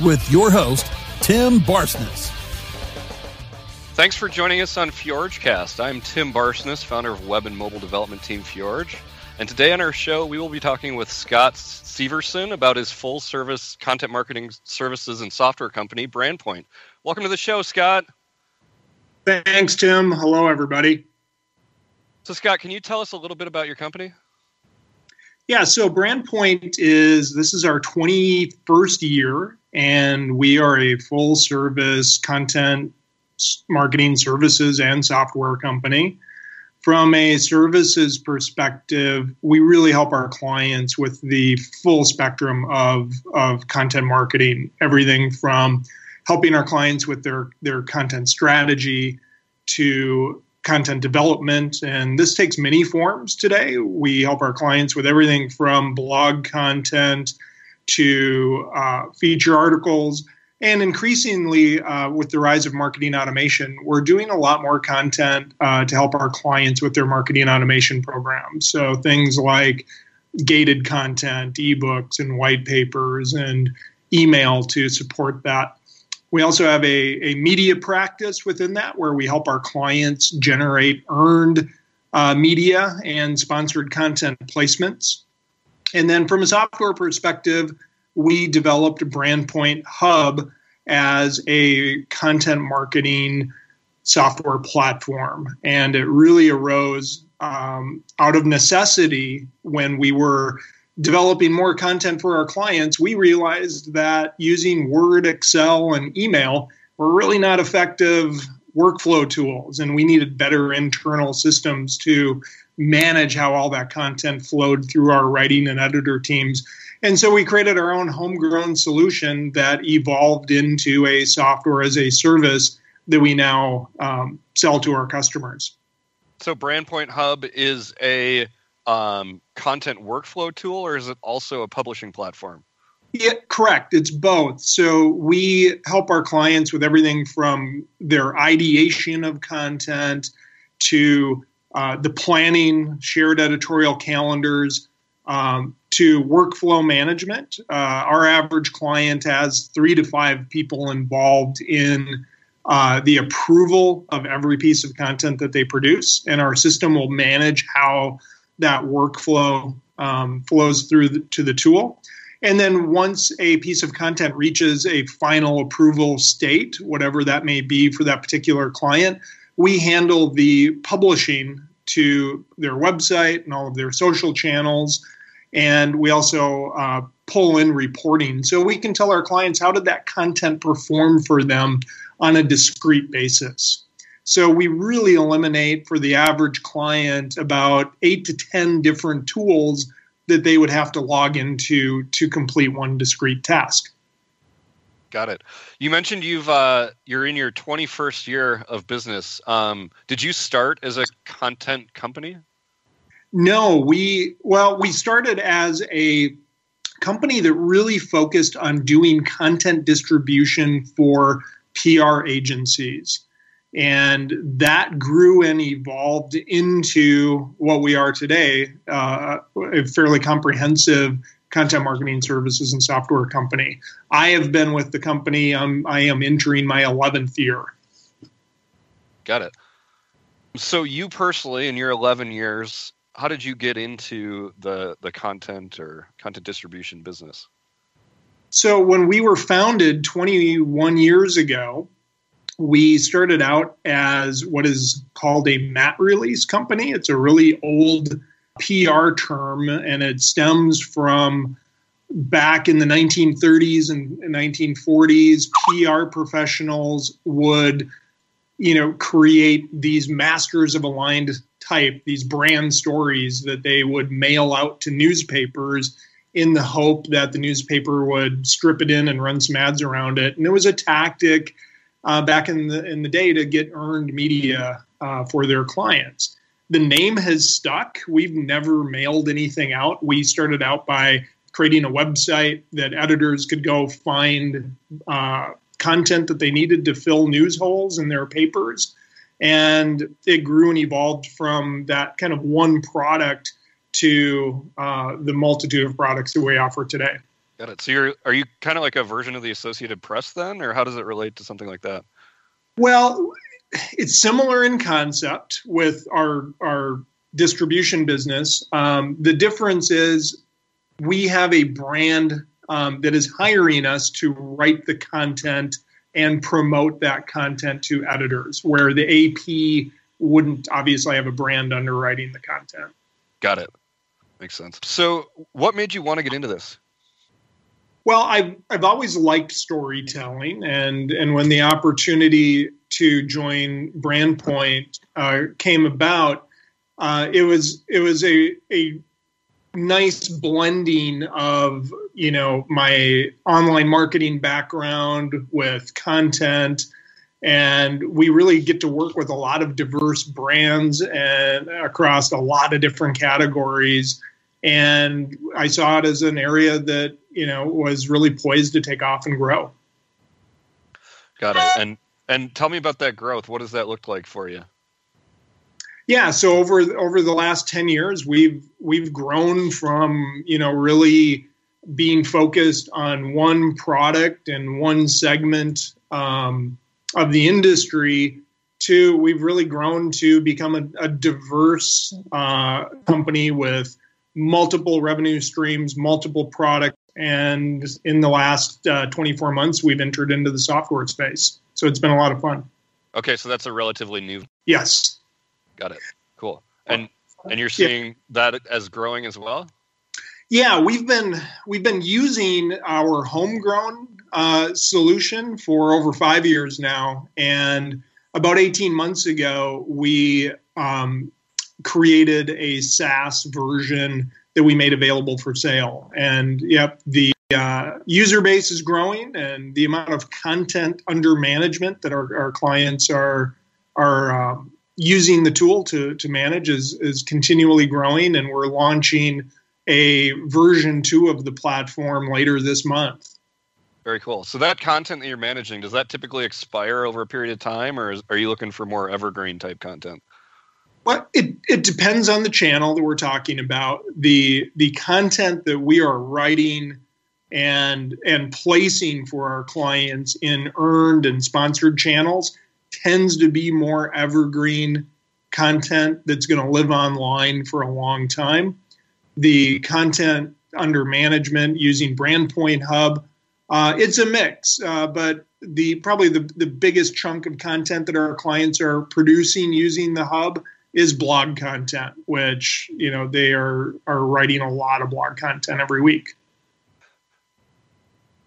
with your host, Tim Barsness. Thanks for joining us on FjorgeCast. I'm Tim Barsness, founder of web and mobile development team Fjorge. And today on our show, we will be talking with Scott Severson about his full service content marketing services and software company, Brandpoint. Welcome to the show, Scott. Thanks, Tim. Hello, everybody. So, Scott, can you tell us a little bit about your company? Yeah, so Brandpoint is this is our 21st year, and we are a full service content marketing services and software company. From a services perspective, we really help our clients with the full spectrum of, of content marketing, everything from helping our clients with their, their content strategy to content development. And this takes many forms today. We help our clients with everything from blog content to uh, feature articles and increasingly, uh, with the rise of marketing automation, we're doing a lot more content uh, to help our clients with their marketing automation programs. So things like gated content, ebooks, and white papers, and email to support that. We also have a, a media practice within that where we help our clients generate earned uh, media and sponsored content placements. And then from a software perspective, we developed Brandpoint Hub as a content marketing software platform. And it really arose um, out of necessity when we were developing more content for our clients. We realized that using Word, Excel, and email were really not effective workflow tools, and we needed better internal systems to manage how all that content flowed through our writing and editor teams. And so we created our own homegrown solution that evolved into a software as a service that we now um, sell to our customers. So Brandpoint Hub is a um, content workflow tool, or is it also a publishing platform? Yeah, correct. It's both. So we help our clients with everything from their ideation of content to uh, the planning, shared editorial calendars, um, to workflow management. Uh, our average client has three to five people involved in uh, the approval of every piece of content that they produce, and our system will manage how that workflow um, flows through the, to the tool. And then once a piece of content reaches a final approval state, whatever that may be for that particular client, we handle the publishing to their website and all of their social channels. And we also uh, pull in reporting. So we can tell our clients how did that content perform for them on a discrete basis. So we really eliminate for the average client about eight to 10 different tools that they would have to log into to complete one discrete task. Got it. You mentioned you've uh, you're in your 21st year of business. Um, did you start as a content company? No, we well we started as a company that really focused on doing content distribution for PR agencies. And that grew and evolved into what we are today uh, a fairly comprehensive content marketing services and software company. I have been with the company, um, I am entering my 11th year. Got it. So, you personally, in your 11 years, how did you get into the, the content or content distribution business? So, when we were founded 21 years ago, we started out as what is called a mat release company. It's a really old PR term, and it stems from back in the 1930s and 1940s. PR professionals would, you know, create these masters of aligned type, these brand stories that they would mail out to newspapers in the hope that the newspaper would strip it in and run some ads around it. And it was a tactic uh, back in the in the day to get earned media uh, for their clients. The name has stuck. We've never mailed anything out. We started out by creating a website that editors could go find uh, content that they needed to fill news holes in their papers. And it grew and evolved from that kind of one product to uh, the multitude of products that we offer today. Got it. So you're are you kind of like a version of the Associated Press then, or how does it relate to something like that? Well, it's similar in concept with our our distribution business. Um, the difference is we have a brand um, that is hiring us to write the content and promote that content to editors, where the AP wouldn't obviously have a brand underwriting the content. Got it. Makes sense. So, what made you want to get into this? Well, I've I've always liked storytelling, and and when the opportunity to join Brandpoint uh, came about, uh, it was it was a a nice blending of you know my online marketing background with content and we really get to work with a lot of diverse brands and across a lot of different categories. And i saw it as an area that you know was really poised to take off and grow. Got it. And and tell me about that growth. What does that look like for you? Yeah so over over the last 10 years we've we've grown from you know really being focused on one product and one segment um, of the industry to we've really grown to become a, a diverse uh, company with multiple revenue streams multiple products and in the last uh, 24 months we've entered into the software space. So it's been a lot of fun. Okay so that's a relatively new yes. Got it. Cool. And and you're seeing yeah. that as growing as well? Yeah we've been we've been using our homegrown uh, solution for over five years now. And about 18 months ago we um, created a saas version that we made available for sale and yep the uh, user base is growing and the amount of content under management that our, our clients are are um, using the tool to, to manage is, is continually growing, and we're launching a version two of the platform later this month. Very cool. So that content that you're managing, does that typically expire over a period of time, or is, are you looking for more evergreen type content? Well, it, it depends on the channel that we're talking about. The the content that we are writing and and placing for our clients in earned and sponsored channels tends to be more evergreen content that's going to live online for a long time. The content under management using BrandPoint Hub, uh, it's a mix, uh, but the probably the, the biggest chunk of content that our clients are producing using the hub is blog content, which you know they are are writing a lot of blog content every week.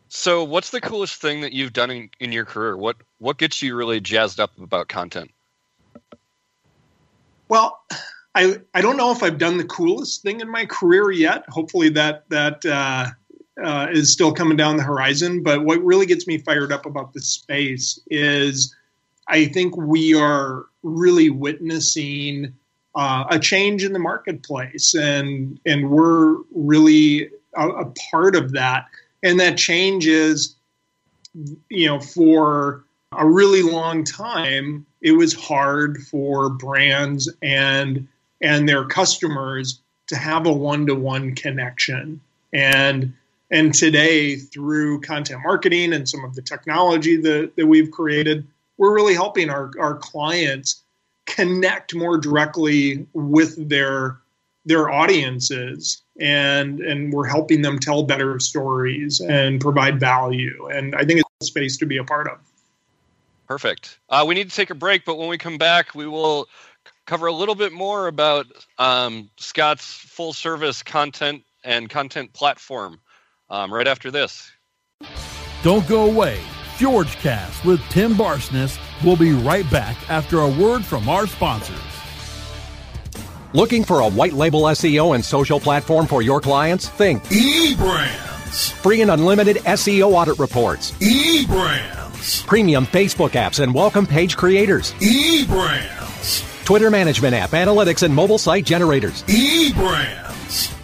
So, what's the coolest thing that you've done in, in your career? What what gets you really jazzed up about content? Well, I I don't know if I've done the coolest thing in my career yet. Hopefully, that that uh, uh, is still coming down the horizon. But what really gets me fired up about this space is I think we are really witnessing uh, a change in the marketplace, and and we're really a, a part of that. And that change is you know for a really long time it was hard for brands and and their customers to have a one-to-one connection. And and today through content marketing and some of the technology that, that we've created we're really helping our, our clients connect more directly with their their audiences and and we're helping them tell better stories and provide value. And i think it's a space to be a part of. Perfect. Uh, we need to take a break but when we come back we will cover a little bit more about um, scott's full service content and content platform um, right after this. Don't go away fjorgecast with tim barsness will be right back after a word from our sponsors Looking for a white label SEO and social platform for your clients? Think eBrands. Free and unlimited SEO audit reports. eBrands. Premium Facebook apps and welcome page creators. eBrands. Twitter management app, analytics, and mobile site generators. eBrands.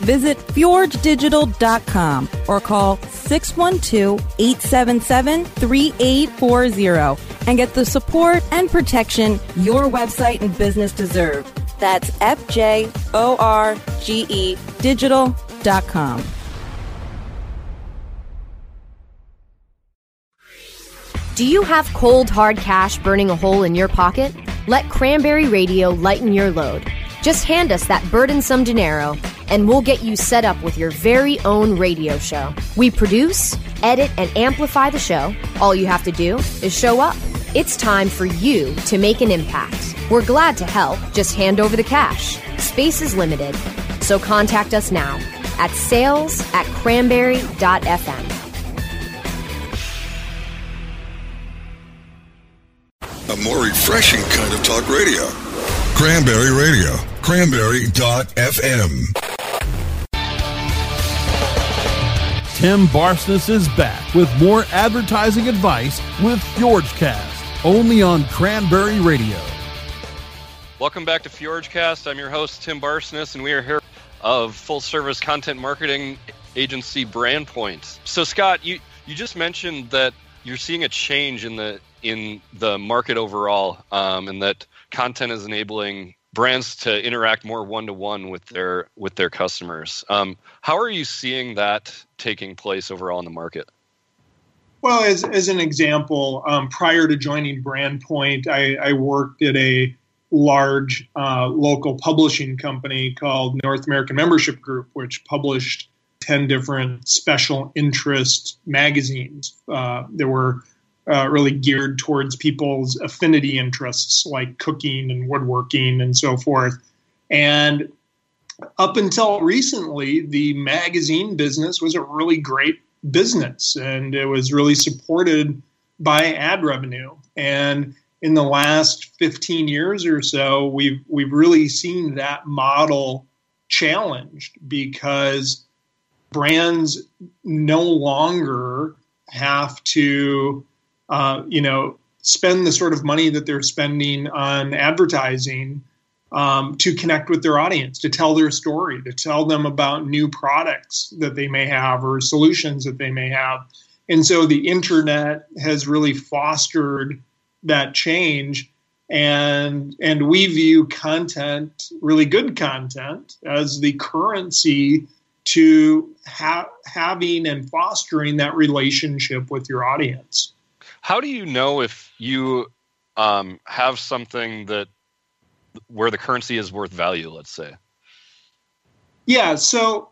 Visit fjorgedigital.com or call 612-877-3840 and get the support and protection your website and business deserve. That's F-J-O-R-G-E digital.com. Do you have cold, hard cash burning a hole in your pocket? Let Cranberry Radio lighten your load. Just hand us that burdensome dinero, and we'll get you set up with your very own radio show. We produce, edit, and amplify the show. All you have to do is show up. It's time for you to make an impact. We're glad to help. Just hand over the cash. Space is limited, so contact us now at sales at cranberry.fm. A more refreshing kind of talk radio. Cranberry Radio. Cranberry.fm. Tim Barsness is back with more advertising advice with FjorgeCast, only on Cranberry Radio. Welcome back to FjorgeCast. I'm your host, Tim Barsness, and we are here of full service content marketing agency Brandpoint. So, Scott, you, you just mentioned that you're seeing a change in the in the market overall, um, and that content is enabling brands to interact more one to one with their with their customers. Um, how are you seeing that taking place overall in the market? Well, as, as an example, um, prior to joining Brandpoint, I, I worked at a large uh, local publishing company called North American Membership Group, which published 10 different special interest magazines. Uh, there were uh, really geared towards people's affinity interests like cooking and woodworking and so forth. And up until recently, the magazine business was a really great business and it was really supported by ad revenue. And in the last 15 years or so, we've we've really seen that model challenged because brands no longer have to uh, you know, spend the sort of money that they're spending on advertising um, to connect with their audience, to tell their story, to tell them about new products that they may have or solutions that they may have. And so the internet has really fostered that change. And, and we view content, really good content, as the currency to ha- having and fostering that relationship with your audience. How do you know if you um, have something that where the currency is worth value? Let's say. Yeah. So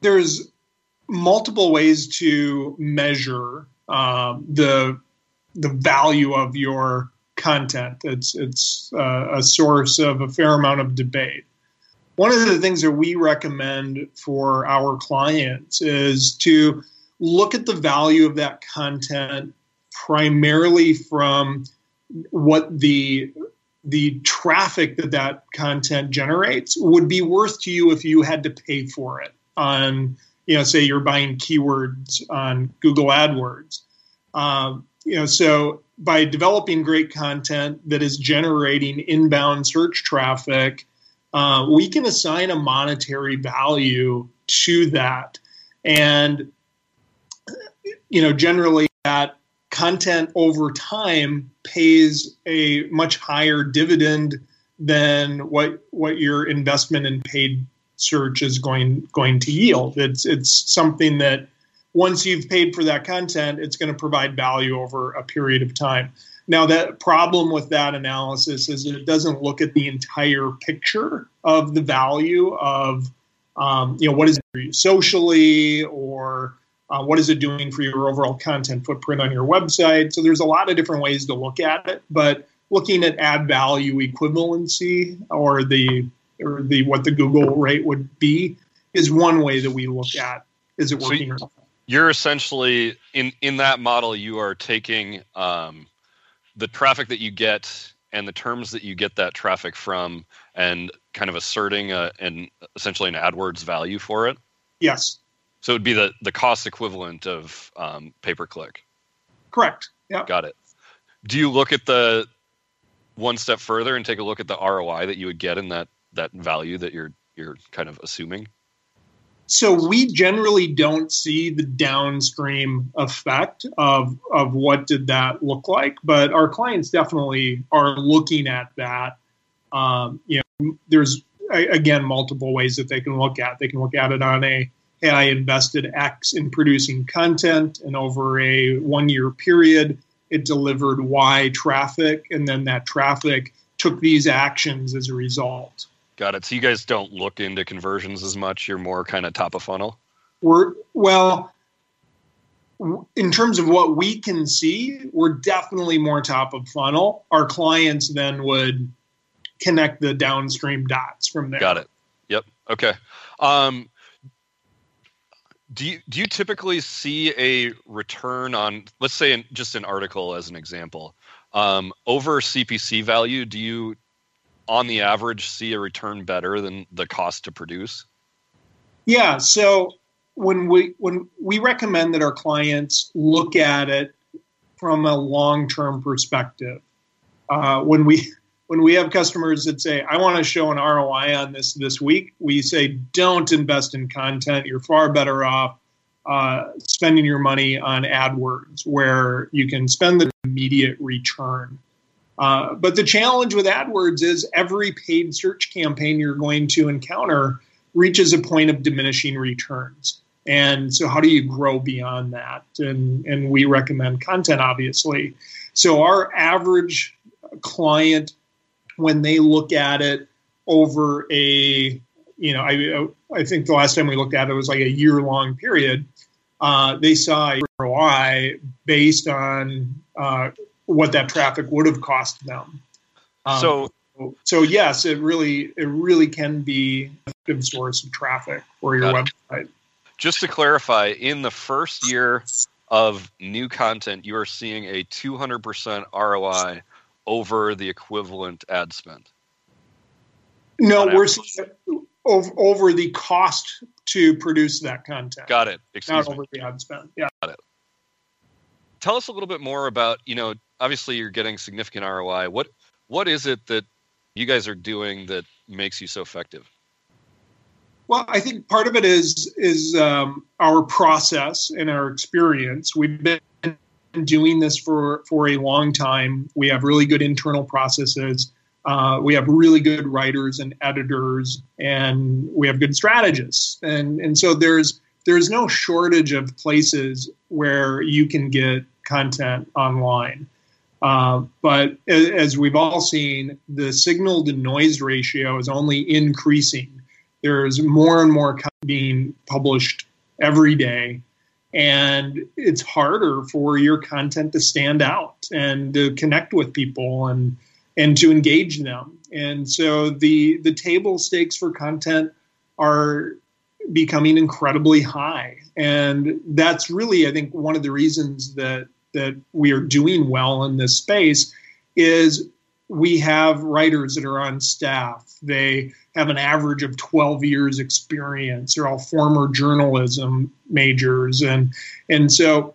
there's multiple ways to measure um, the the value of your content. It's it's uh, a source of a fair amount of debate. One of the things that we recommend for our clients is to look at the value of that content primarily from what the the traffic that that content generates would be worth to you if you had to pay for it on you know say you're buying keywords on google adwords. Um, you know so by developing great content that is generating inbound search traffic uh, we can assign a monetary value to that. And you know, generally that content over time pays a much higher dividend than what what your investment in paid search is going going to yield. It's it's something that once you've paid for that content, it's going to provide value over a period of time. Now, that problem with that analysis is it doesn't look at the entire picture of the value of, um, you know, what is socially or uh, what is it doing for your overall content footprint on your website. So there's a lot of different ways to look at it, but looking at ad value equivalency or the or the what the Google rate would be is one way that we look at is it working so. You're essentially in in that model. You are taking um, the traffic that you get and the terms that you get that traffic from, and kind of asserting a, an essentially an AdWords value for it. Yes. So it would be the the cost equivalent of um, pay per click. Correct. Yeah. Got it. Do you look at the one step further and take a look at the ROI that you would get in that that value that you're you're kind of assuming? So we generally don't see the downstream effect of of what did that look like, but our clients definitely are looking at that. Um, you know, there's again multiple ways that they can look at. They can look at it on a hey, I invested X in producing content, and over a one year period, it delivered Y traffic, and then that traffic took these actions as a result. Got it. So you guys don't look into conversions as much. You're more kind of top of funnel. We're well, in terms of what we can see, we're definitely more top of funnel. Our clients then would connect the downstream dots from there. Got it. Yep. Okay. Um, do you do you typically see a return on let's say in, just an article as an example um, over CPC value? Do you on the average see a return better than the cost to produce? Yeah. So when we when we recommend that our clients look at it from a long term perspective, uh, when we when we have customers that say, "I want to show an ROI on this this week," we say, "Don't invest in content. You're far better off uh, spending your money on AdWords, where you can spend the immediate return." Uh, but the challenge with AdWords is every paid search campaign you're going to encounter reaches a point of diminishing returns. And so, how do you grow beyond that? And, and we recommend content, obviously. So, our average client, when they look at it over a, you know, I, I think the last time we looked at it was like a year long period, uh, they saw ROI based on uh, what that traffic would have cost them. Um, so, so yes, it really it really can be a good source of traffic for your website. Just to clarify, in the first year of new content, you are seeing a 200% ROI over the equivalent ad spend. No, we're over, over the cost to produce that content. Got it. Excuse me. Not me. over the ad spend. Yeah. Got it. Tell us a little bit more about, you know, obviously you're getting significant ROI. What what is it that you guys are doing that makes you so effective? Well, I think part of it is is um, our process and our experience. We've been doing this for for a long time. We have really good internal processes. Uh, we have really good writers and editors, and we have good strategists. And and so there's there's no shortage of places where you can get content online. Uh, but as we've all seen, the signal to noise ratio is only increasing. There's more and more being published every day, and it's harder for your content to stand out and to connect with people and and to engage them. And so the the table stakes for content are becoming incredibly high, and that's really, I think, one of the reasons that that we are doing well in this space is we have writers that are on staff. They have an average of 12 years experience. They're all former journalism majors. And, and so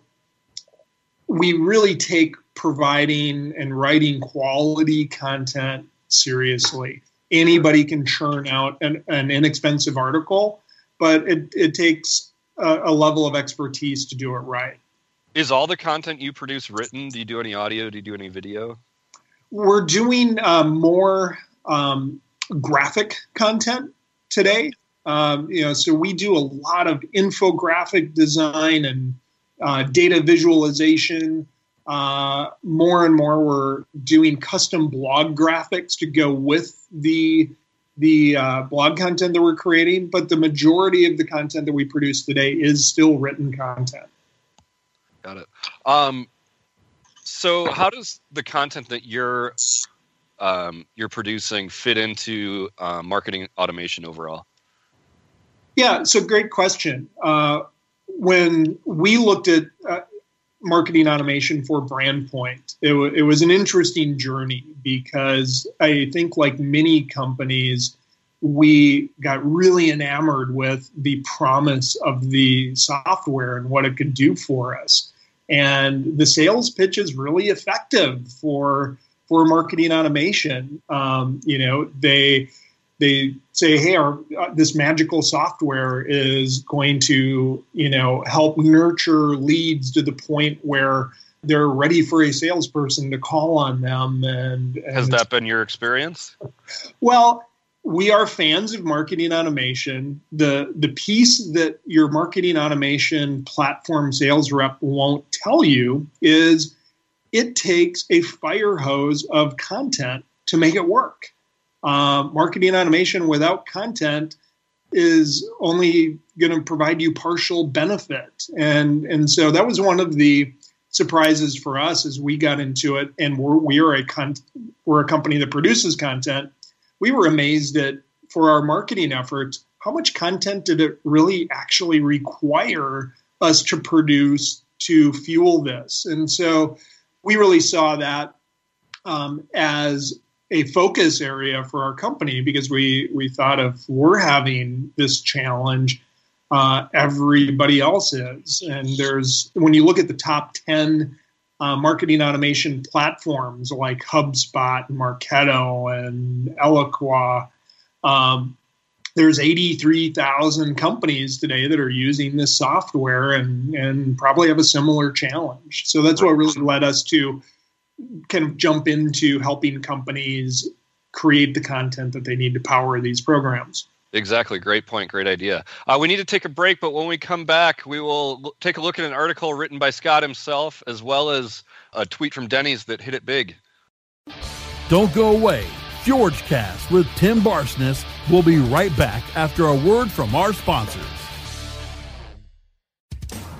we really take providing and writing quality content seriously. Anybody can churn out an, an inexpensive article, but it, it takes a, a level of expertise to do it right. Is all the content you produce written? Do you do any audio? Do you do any video? We're doing uh, more um, graphic content today. Um, you know, so we do a lot of infographic design and uh, data visualization. Uh, more and more, we're doing custom blog graphics to go with the the uh, blog content that we're creating. But the majority of the content that we produce today is still written content. Got it. Um, so, how does the content that you're um, you're producing fit into uh, marketing automation overall? Yeah, so great question. Uh, when we looked at uh, marketing automation for BrandPoint, it, w- it was an interesting journey because I think, like many companies, we got really enamored with the promise of the software and what it could do for us. And the sales pitch is really effective for for marketing automation. Um, you know, they they say, "Hey, our, uh, this magical software is going to, you know, help nurture leads to the point where they're ready for a salesperson to call on them." And, and has that been your experience? Well, we are fans of marketing automation. The the piece that your marketing automation platform sales rep won't tell you is it takes a fire hose of content to make it work. Uh, marketing automation without content is only going to provide you partial benefit, and and so that was one of the surprises for us as we got into it. And we're we are a con- we're a company that produces content. We were amazed at for our marketing efforts how much content did it really actually require us to produce to fuel this, and so we really saw that um, as a focus area for our company because we we thought if we're having this challenge, uh, everybody else is. And there's when you look at the top ten uh, marketing automation platforms like HubSpot and Marketo and Eloqua, um, there's 83,000 companies today that are using this software and, and probably have a similar challenge. So that's what really led us to kind of jump into helping companies create the content that they need to power these programs. Exactly. Great point. Great idea. Uh, we need to take a break, but when we come back, we will l- take a look at an article written by Scott himself, as well as a tweet from Denny's that hit it big. Don't go away. FjorgeCast with Tim Barsness will be right back after a word from our sponsors.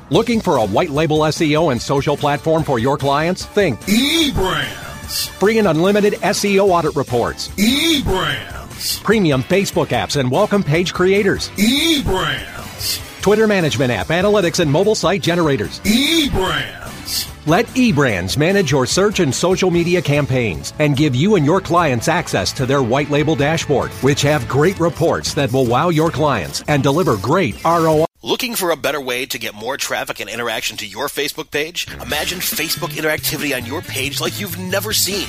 Looking for a white label SEO and social platform for your clients? Think eBrands. free and unlimited SEO audit reports, eBrands. Premium Facebook apps and welcome page creators, eBrands. Twitter management app analytics and mobile site generators. eBrands. Let eBrands manage your search and social media campaigns and give you and your clients access to their white label dashboard, which have great reports that will wow your clients and deliver great ROI. Looking for a better way to get more traffic and interaction to your Facebook page? Imagine Facebook interactivity on your page like you've never seen.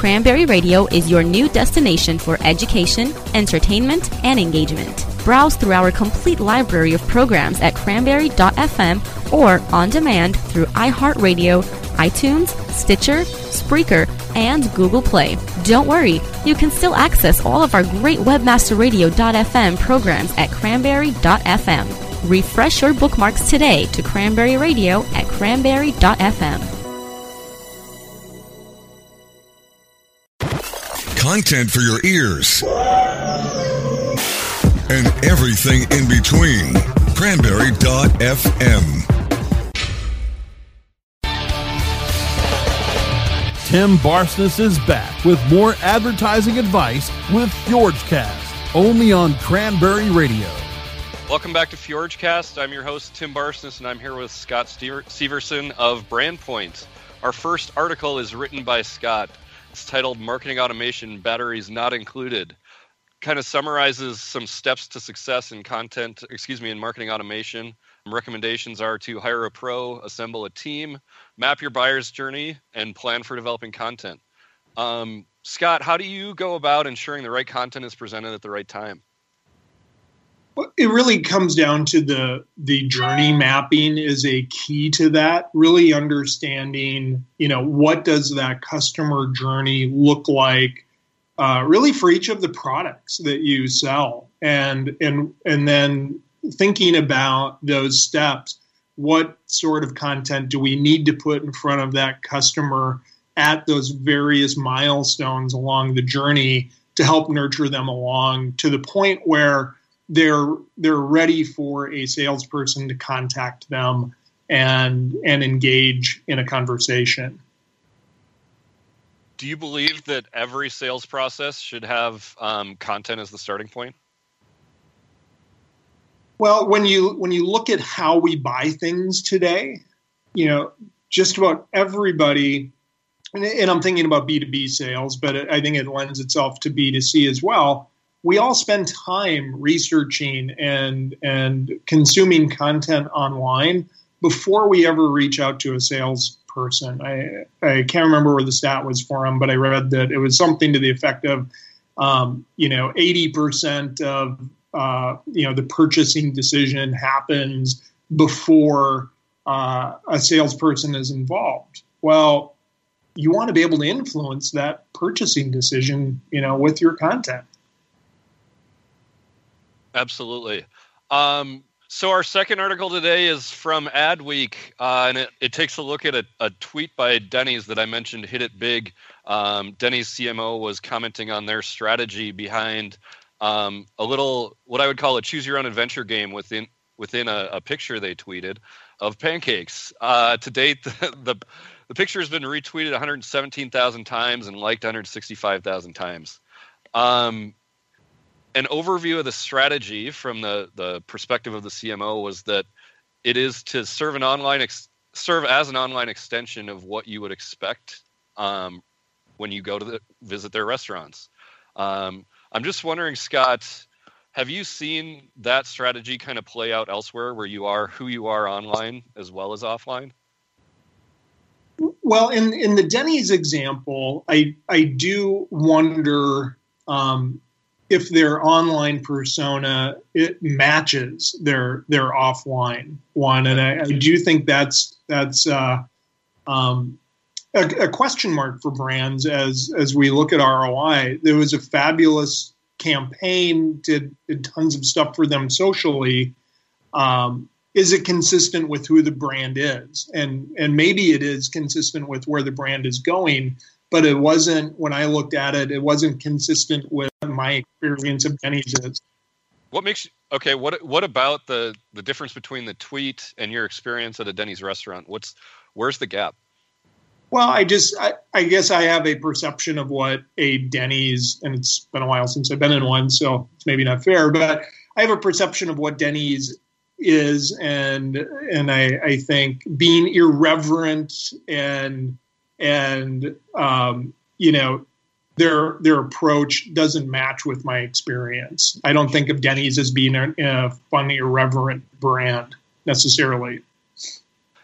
Cranberry Radio is your new destination for education, entertainment, and engagement. Browse through our complete library of programs at cranberry.fm or on demand through iHeartRadio, iTunes, Stitcher, Spreaker, and Google Play. Don't worry, you can still access all of our great webmasterradio.fm programs at cranberry.fm. Refresh your bookmarks today to Cranberry Radio at cranberry.fm. Content for your ears. And everything in between. Cranberry.fm. Tim Barsness is back with more advertising advice with FjorgeCast, only on Cranberry Radio. Welcome back to FjorgeCast. I'm your host, Tim Barsness, and I'm here with Scott Severson of BrandPoint. Our first article is written by Scott. It's titled Marketing Automation Batteries Not Included. Kind of summarizes some steps to success in content, excuse me, in marketing automation. Recommendations are to hire a pro, assemble a team, map your buyer's journey, and plan for developing content. Um, Scott, how do you go about ensuring the right content is presented at the right time? It really comes down to the the journey mapping is a key to that really understanding you know what does that customer journey look like uh, really for each of the products that you sell. And and and then thinking about those steps what sort of content do we need to put in front of that customer at those various milestones along the journey to help nurture them along to the point where they're they're ready for a salesperson to contact them and and engage in a conversation. Do you believe that every sales process should have um, content as the starting point? Well, when you when you look at how we buy things today, you know, just about everybody, and, and I'm thinking about B2B sales, but I think it lends itself to B2C as well we all spend time researching and and consuming content online before we ever reach out to a salesperson. I I can't remember where the stat was for them, but I read that it was something to the effect of, um, you know, eighty percent of uh, you know the purchasing decision happens before uh, a salesperson is involved. Well, you want to be able to influence that purchasing decision, you know, with your content. Absolutely. Um, so our second article today is from Adweek, uh, and it, it, takes a look at a, a, tweet by Denny's that I mentioned hit it big. Um, Denny's CMO was commenting on their strategy behind um, a little what I would call a choose your own adventure game within within a, a picture they tweeted of pancakes. Uh, to date, the, the, the picture has been retweeted 117,000 times and liked 165,000 times. Um, an overview of the strategy from the the perspective of the CMO was that it is to serve an online ex- serve as an online extension of what you would expect um, when you go to the, visit their restaurants. Um, I'm just wondering, Scott, have you seen that strategy kind of play out elsewhere, where you are who you are online as well as offline? Well, in in the Denny's example, I I do wonder um, if their online persona it matches their their offline one, and I, I do think that's that's uh, um, a, a, question mark for brands as as we look at ROI. There was a fabulous campaign, did, did tons of stuff for them socially. Um, is it consistent with who the brand is? And and maybe it is consistent with where the brand is going, but it wasn't when I looked at it, it wasn't consistent with my experience of Denny's is. What makes okay? What what about the the difference between the tweet and your experience at a Denny's restaurant? What's where's the gap? Well, I just I, I guess I have a perception of what a Denny's, and it's been a while since I've been in one, so it's maybe not fair, but I have a perception of what Denny's is, and and I, I think being irreverent and and um, you know their their approach doesn't match with my experience. I don't think of Denny's as being a, a irreverent brand necessarily.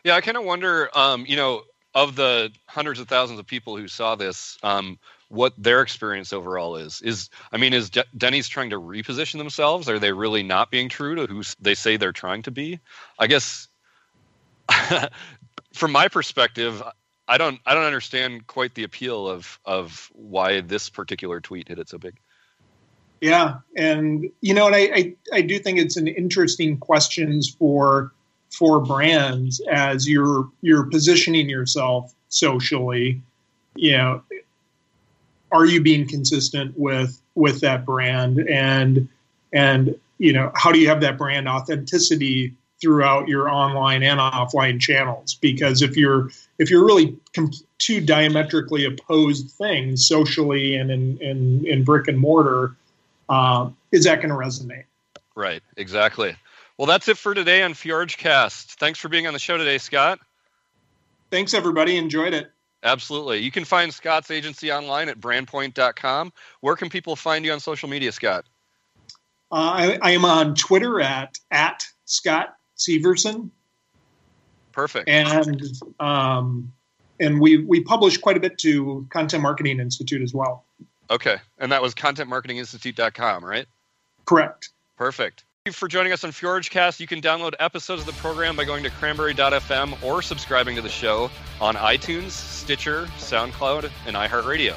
Yeah, I kind of wonder, um, you know, of the hundreds of thousands of people who saw this, um, what their experience overall is. Is I mean, is De- Denny's trying to reposition themselves? Are they really not being true to who they say they're trying to be? I guess, from my perspective, I don't I don't understand quite the appeal of of why this particular tweet hit it so big. Yeah, and you know, and I, I, I do think it's an interesting questions for for brands as you're you're positioning yourself socially. You know, are you being consistent with with that brand and and you know how do you have that brand authenticity throughout your online and offline channels because if you're if you're really two diametrically opposed things socially and in in, in brick and mortar uh, is that going to resonate right exactly Well, that's it for today on FjorgeCast. Thanks for being on the show today, Scott. Thanks, everybody. Enjoyed it. Absolutely. You can find Scott's agency online at brandpoint.com. Where can people find you on social media, Scott? Uh, I, I, am on Twitter at at Scott Severson. Perfect. And um, and we we publish quite a bit to Content Marketing Institute as well. Okay, and that was contentmarketinginstitute.com, right? Correct. Perfect. Thank you for joining us on FjorgeCast. You can download episodes of the program by going to cranberry.fm or subscribing to the show on iTunes, Stitcher, SoundCloud, and iHeartRadio.